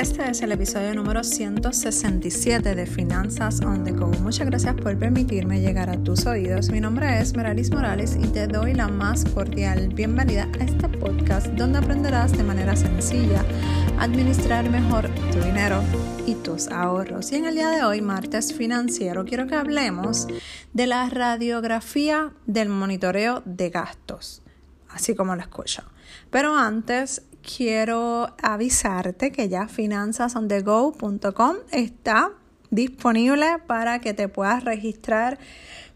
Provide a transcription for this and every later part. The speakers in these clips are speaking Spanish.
Este es el episodio número 167 de Finanzas on the Go. Muchas gracias por permitirme llegar a tus oídos. Mi nombre es Meralis Morales y te doy la más cordial bienvenida a este podcast donde aprenderás de manera sencilla a administrar mejor tu dinero y tus ahorros. Y en el día de hoy, martes financiero, quiero que hablemos de la radiografía del monitoreo de gastos, así como lo escucho. Pero antes quiero avisarte que ya finanzasondego.com está disponible para que te puedas registrar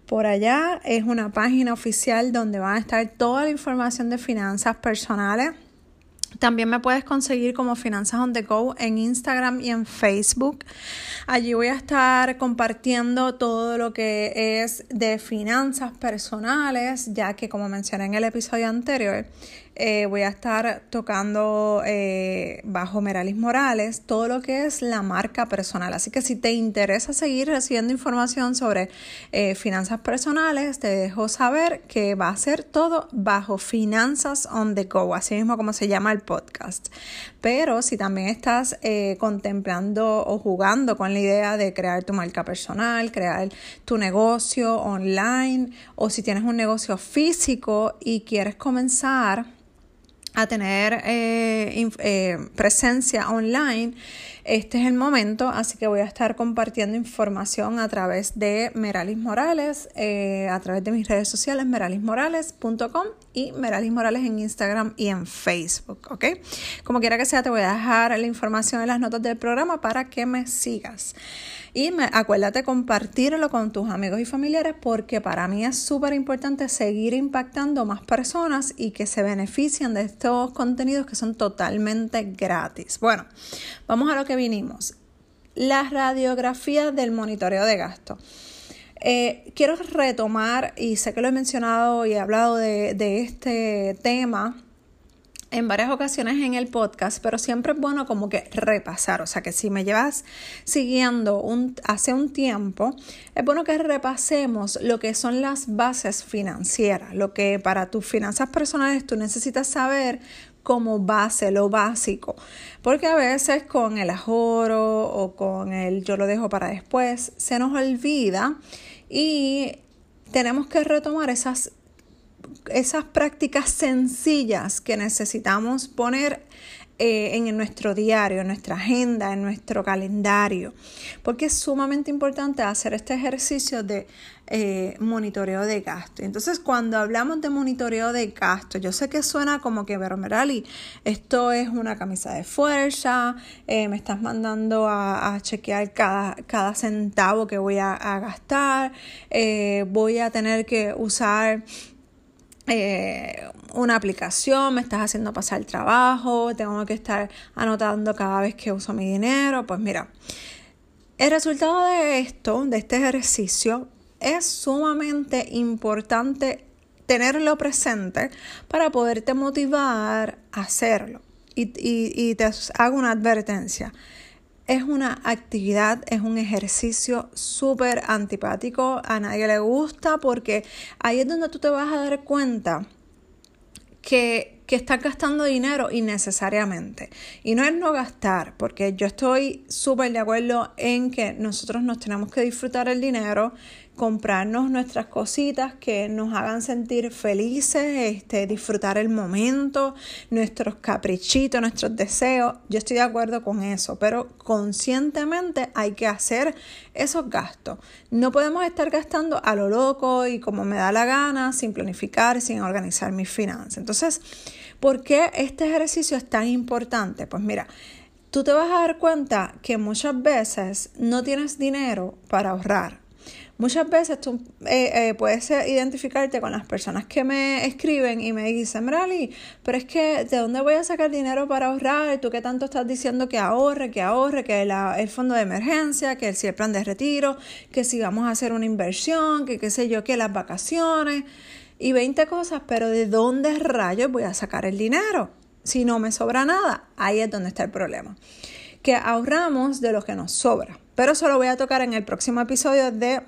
por allá. Es una página oficial donde va a estar toda la información de finanzas personales. También me puedes conseguir como Finanzas on the Go en Instagram y en Facebook. Allí voy a estar compartiendo todo lo que es de finanzas personales, ya que como mencioné en el episodio anterior, eh, voy a estar tocando eh, bajo Meralis Morales todo lo que es la marca personal. Así que si te interesa seguir recibiendo información sobre eh, finanzas personales, te dejo saber que va a ser todo bajo Finanzas on the Go, así mismo como se llama el podcast. Pero si también estás contemplando o jugando con la idea de crear tu marca personal, crear tu negocio online o si tienes un negocio físico y quieres comenzar, a tener eh, eh, presencia online, este es el momento, así que voy a estar compartiendo información a través de Meralis Morales, eh, a través de mis redes sociales, meralismorales.com y Meralis Morales en Instagram y en Facebook, ¿ok? Como quiera que sea, te voy a dejar la información en las notas del programa para que me sigas. Y me, acuérdate compartirlo con tus amigos y familiares porque para mí es súper importante seguir impactando más personas y que se beneficien de estos contenidos que son totalmente gratis. Bueno, vamos a lo que vinimos. La radiografía del monitoreo de gasto. Eh, quiero retomar, y sé que lo he mencionado y he hablado de, de este tema en varias ocasiones en el podcast, pero siempre es bueno como que repasar, o sea que si me llevas siguiendo un, hace un tiempo, es bueno que repasemos lo que son las bases financieras, lo que para tus finanzas personales tú necesitas saber como base, lo básico, porque a veces con el ahorro o con el yo lo dejo para después, se nos olvida y tenemos que retomar esas esas prácticas sencillas que necesitamos poner eh, en nuestro diario, en nuestra agenda, en nuestro calendario, porque es sumamente importante hacer este ejercicio de eh, monitoreo de gasto. Entonces, cuando hablamos de monitoreo de gasto, yo sé que suena como que, pero Merali, esto es una camisa de fuerza, eh, me estás mandando a, chequear cada, cada, centavo que voy a, a gastar, voy a tener que usar eh, una aplicación, me estás haciendo pasar el trabajo, tengo que estar anotando cada vez que uso mi dinero. Pues mira, el resultado de esto, de este ejercicio, es sumamente importante tenerlo presente para poderte motivar a hacerlo. Y, y te hago una advertencia es una actividad, es un ejercicio súper antipático, a nadie le gusta porque ahí es donde tú te vas a dar cuenta que, que estás gastando dinero innecesariamente. Y no es no gastar, porque yo estoy súper de acuerdo en que nosotros nos tenemos que disfrutar el dinero comprarnos nuestras cositas que nos hagan sentir felices, este, disfrutar el momento, nuestros caprichitos, nuestros deseos. Yo estoy de acuerdo con eso, pero conscientemente hay que hacer esos gastos. No podemos estar gastando a lo loco y como me da la gana, sin planificar, sin organizar mis finanzas. Entonces, ¿por qué este ejercicio es tan importante? Pues mira, tú te vas a dar cuenta que muchas veces no tienes dinero para ahorrar Muchas veces tú eh, eh, puedes identificarte con las personas que me escriben y me dicen, Merali, pero es que ¿de dónde voy a sacar dinero para ahorrar? ¿Tú qué tanto estás diciendo que ahorre, que ahorre, que el fondo de emergencia, que si el plan de retiro, que si vamos a hacer una inversión, que qué sé yo, que las vacaciones y 20 cosas, pero ¿de dónde rayos voy a sacar el dinero? Si no me sobra nada, ahí es donde está el problema. Que ahorramos de lo que nos sobra. Pero eso lo voy a tocar en el próximo episodio de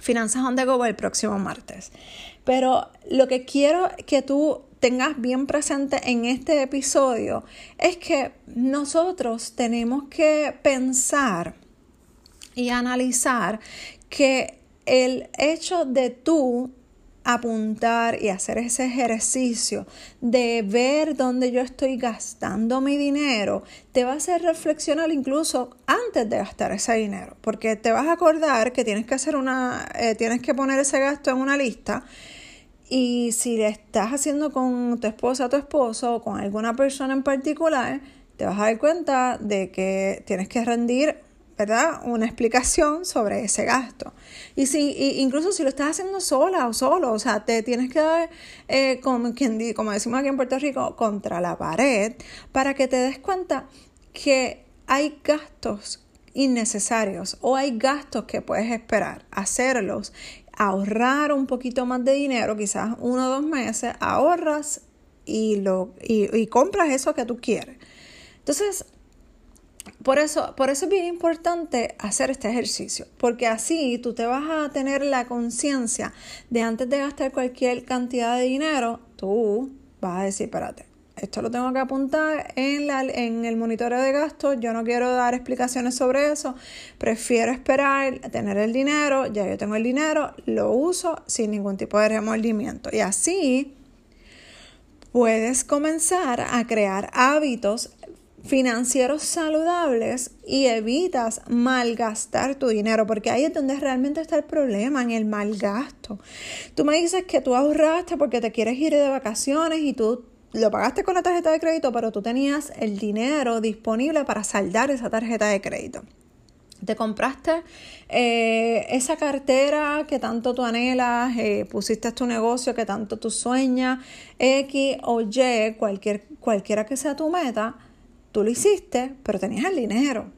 Finanzas on the go el próximo martes. Pero lo que quiero que tú tengas bien presente en este episodio es que nosotros tenemos que pensar y analizar que el hecho de tú apuntar y hacer ese ejercicio de ver dónde yo estoy gastando mi dinero, te va a hacer reflexionar incluso antes de gastar ese dinero, porque te vas a acordar que tienes que hacer una, eh, tienes que poner ese gasto en una lista y si le estás haciendo con tu esposa, tu esposo o con alguna persona en particular, te vas a dar cuenta de que tienes que rendir ¿verdad? Una explicación sobre ese gasto. Y si, incluso si lo estás haciendo sola o solo, o sea, te tienes que dar, eh, como, como decimos aquí en Puerto Rico, contra la pared, para que te des cuenta que hay gastos innecesarios o hay gastos que puedes esperar, hacerlos, ahorrar un poquito más de dinero, quizás uno o dos meses, ahorras y, lo, y compras eso que tú quieres. Entonces, por eso, por eso es bien importante hacer este ejercicio, porque así tú te vas a tener la conciencia de antes de gastar cualquier cantidad de dinero, tú vas a decir, espérate, esto lo tengo que apuntar en, la, en el monitoreo de gastos, yo no quiero dar explicaciones sobre eso, prefiero esperar, tener el dinero, ya yo tengo el dinero, lo uso sin ningún tipo de remordimiento. Y así puedes comenzar a crear hábitos financieros saludables y evitas malgastar tu dinero, porque ahí es donde realmente está el problema, en el malgasto. Tú me dices que tú ahorraste porque te quieres ir de vacaciones y tú lo pagaste con la tarjeta de crédito, pero tú tenías el dinero disponible para saldar esa tarjeta de crédito. Te compraste eh, esa cartera que tanto tú anhelas, eh, pusiste tu negocio que tanto tú sueñas, X o Y, cualquier, cualquiera que sea tu meta, Tú lo hiciste, pero tenías el dinero.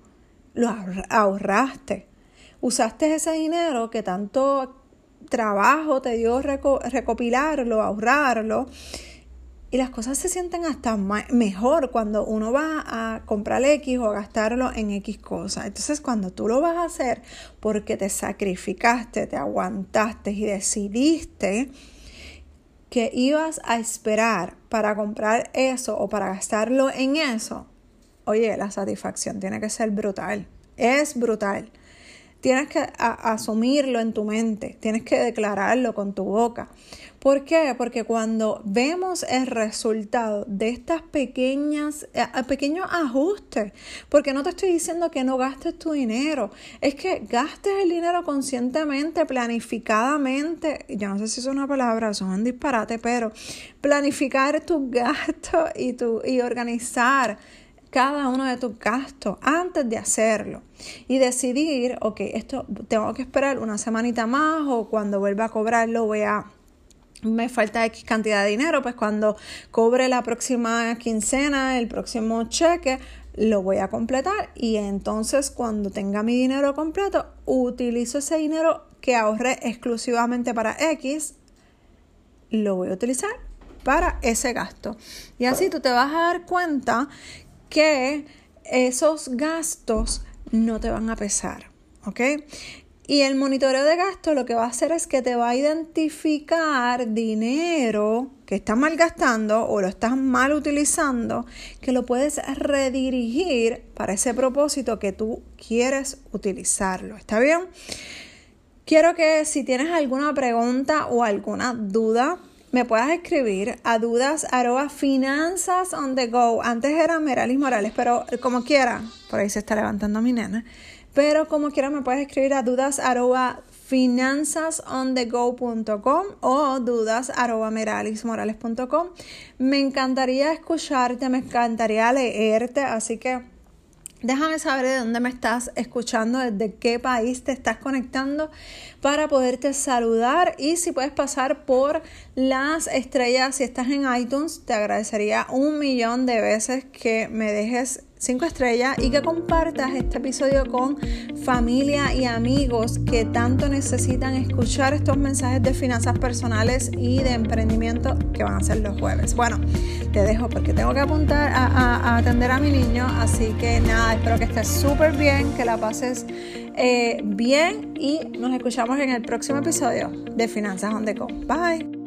Lo ahorraste. Usaste ese dinero que tanto trabajo te dio recopilarlo, ahorrarlo. Y las cosas se sienten hasta mejor cuando uno va a comprar X o a gastarlo en X cosas. Entonces, cuando tú lo vas a hacer porque te sacrificaste, te aguantaste y decidiste que ibas a esperar para comprar eso o para gastarlo en eso, oye, la satisfacción tiene que ser brutal. Es brutal. Tienes que asumirlo en tu mente, tienes que declararlo con tu boca. ¿Por qué? Porque cuando vemos el resultado de estas pequeñas, eh, pequeños ajustes, porque no te estoy diciendo que no gastes tu dinero, es que gastes el dinero conscientemente, planificadamente, yo no sé si es una palabra, son un disparate, pero planificar tus gastos y, tu, y organizar cada uno de tus gastos antes de hacerlo y decidir, ok, esto tengo que esperar una semanita más o cuando vuelva a cobrarlo voy a me falta X cantidad de dinero, pues cuando cobre la próxima quincena, el próximo cheque, lo voy a completar y entonces cuando tenga mi dinero completo, utilizo ese dinero que ahorré exclusivamente para X, lo voy a utilizar para ese gasto. Y así tú te vas a dar cuenta que esos gastos no te van a pesar, ¿ok? Y el monitoreo de gastos lo que va a hacer es que te va a identificar dinero que estás malgastando o lo estás mal utilizando, que lo puedes redirigir para ese propósito que tú quieres utilizarlo. ¿Está bien? Quiero que si tienes alguna pregunta o alguna duda, me puedas escribir a dudas arroba finanzas on the go. Antes era Meralis Morales, pero como quiera, por ahí se está levantando mi nena. Pero como quiera me puedes escribir a dudas arroba o dudas arroba meralismorales.com. Me encantaría escucharte, me encantaría leerte, así que Déjame saber de dónde me estás escuchando, desde qué país te estás conectando para poderte saludar. Y si puedes pasar por las estrellas, si estás en iTunes, te agradecería un millón de veces que me dejes 5 estrellas y que compartas este episodio con familia y amigos que tanto necesitan escuchar estos mensajes de finanzas personales y de emprendimiento que van a ser los jueves. Bueno, te dejo porque tengo que apuntar a, atender a mi niño, así que nada, espero que estés súper bien, que la pases eh, bien y nos escuchamos en el próximo episodio de Finanzas on the. Bye.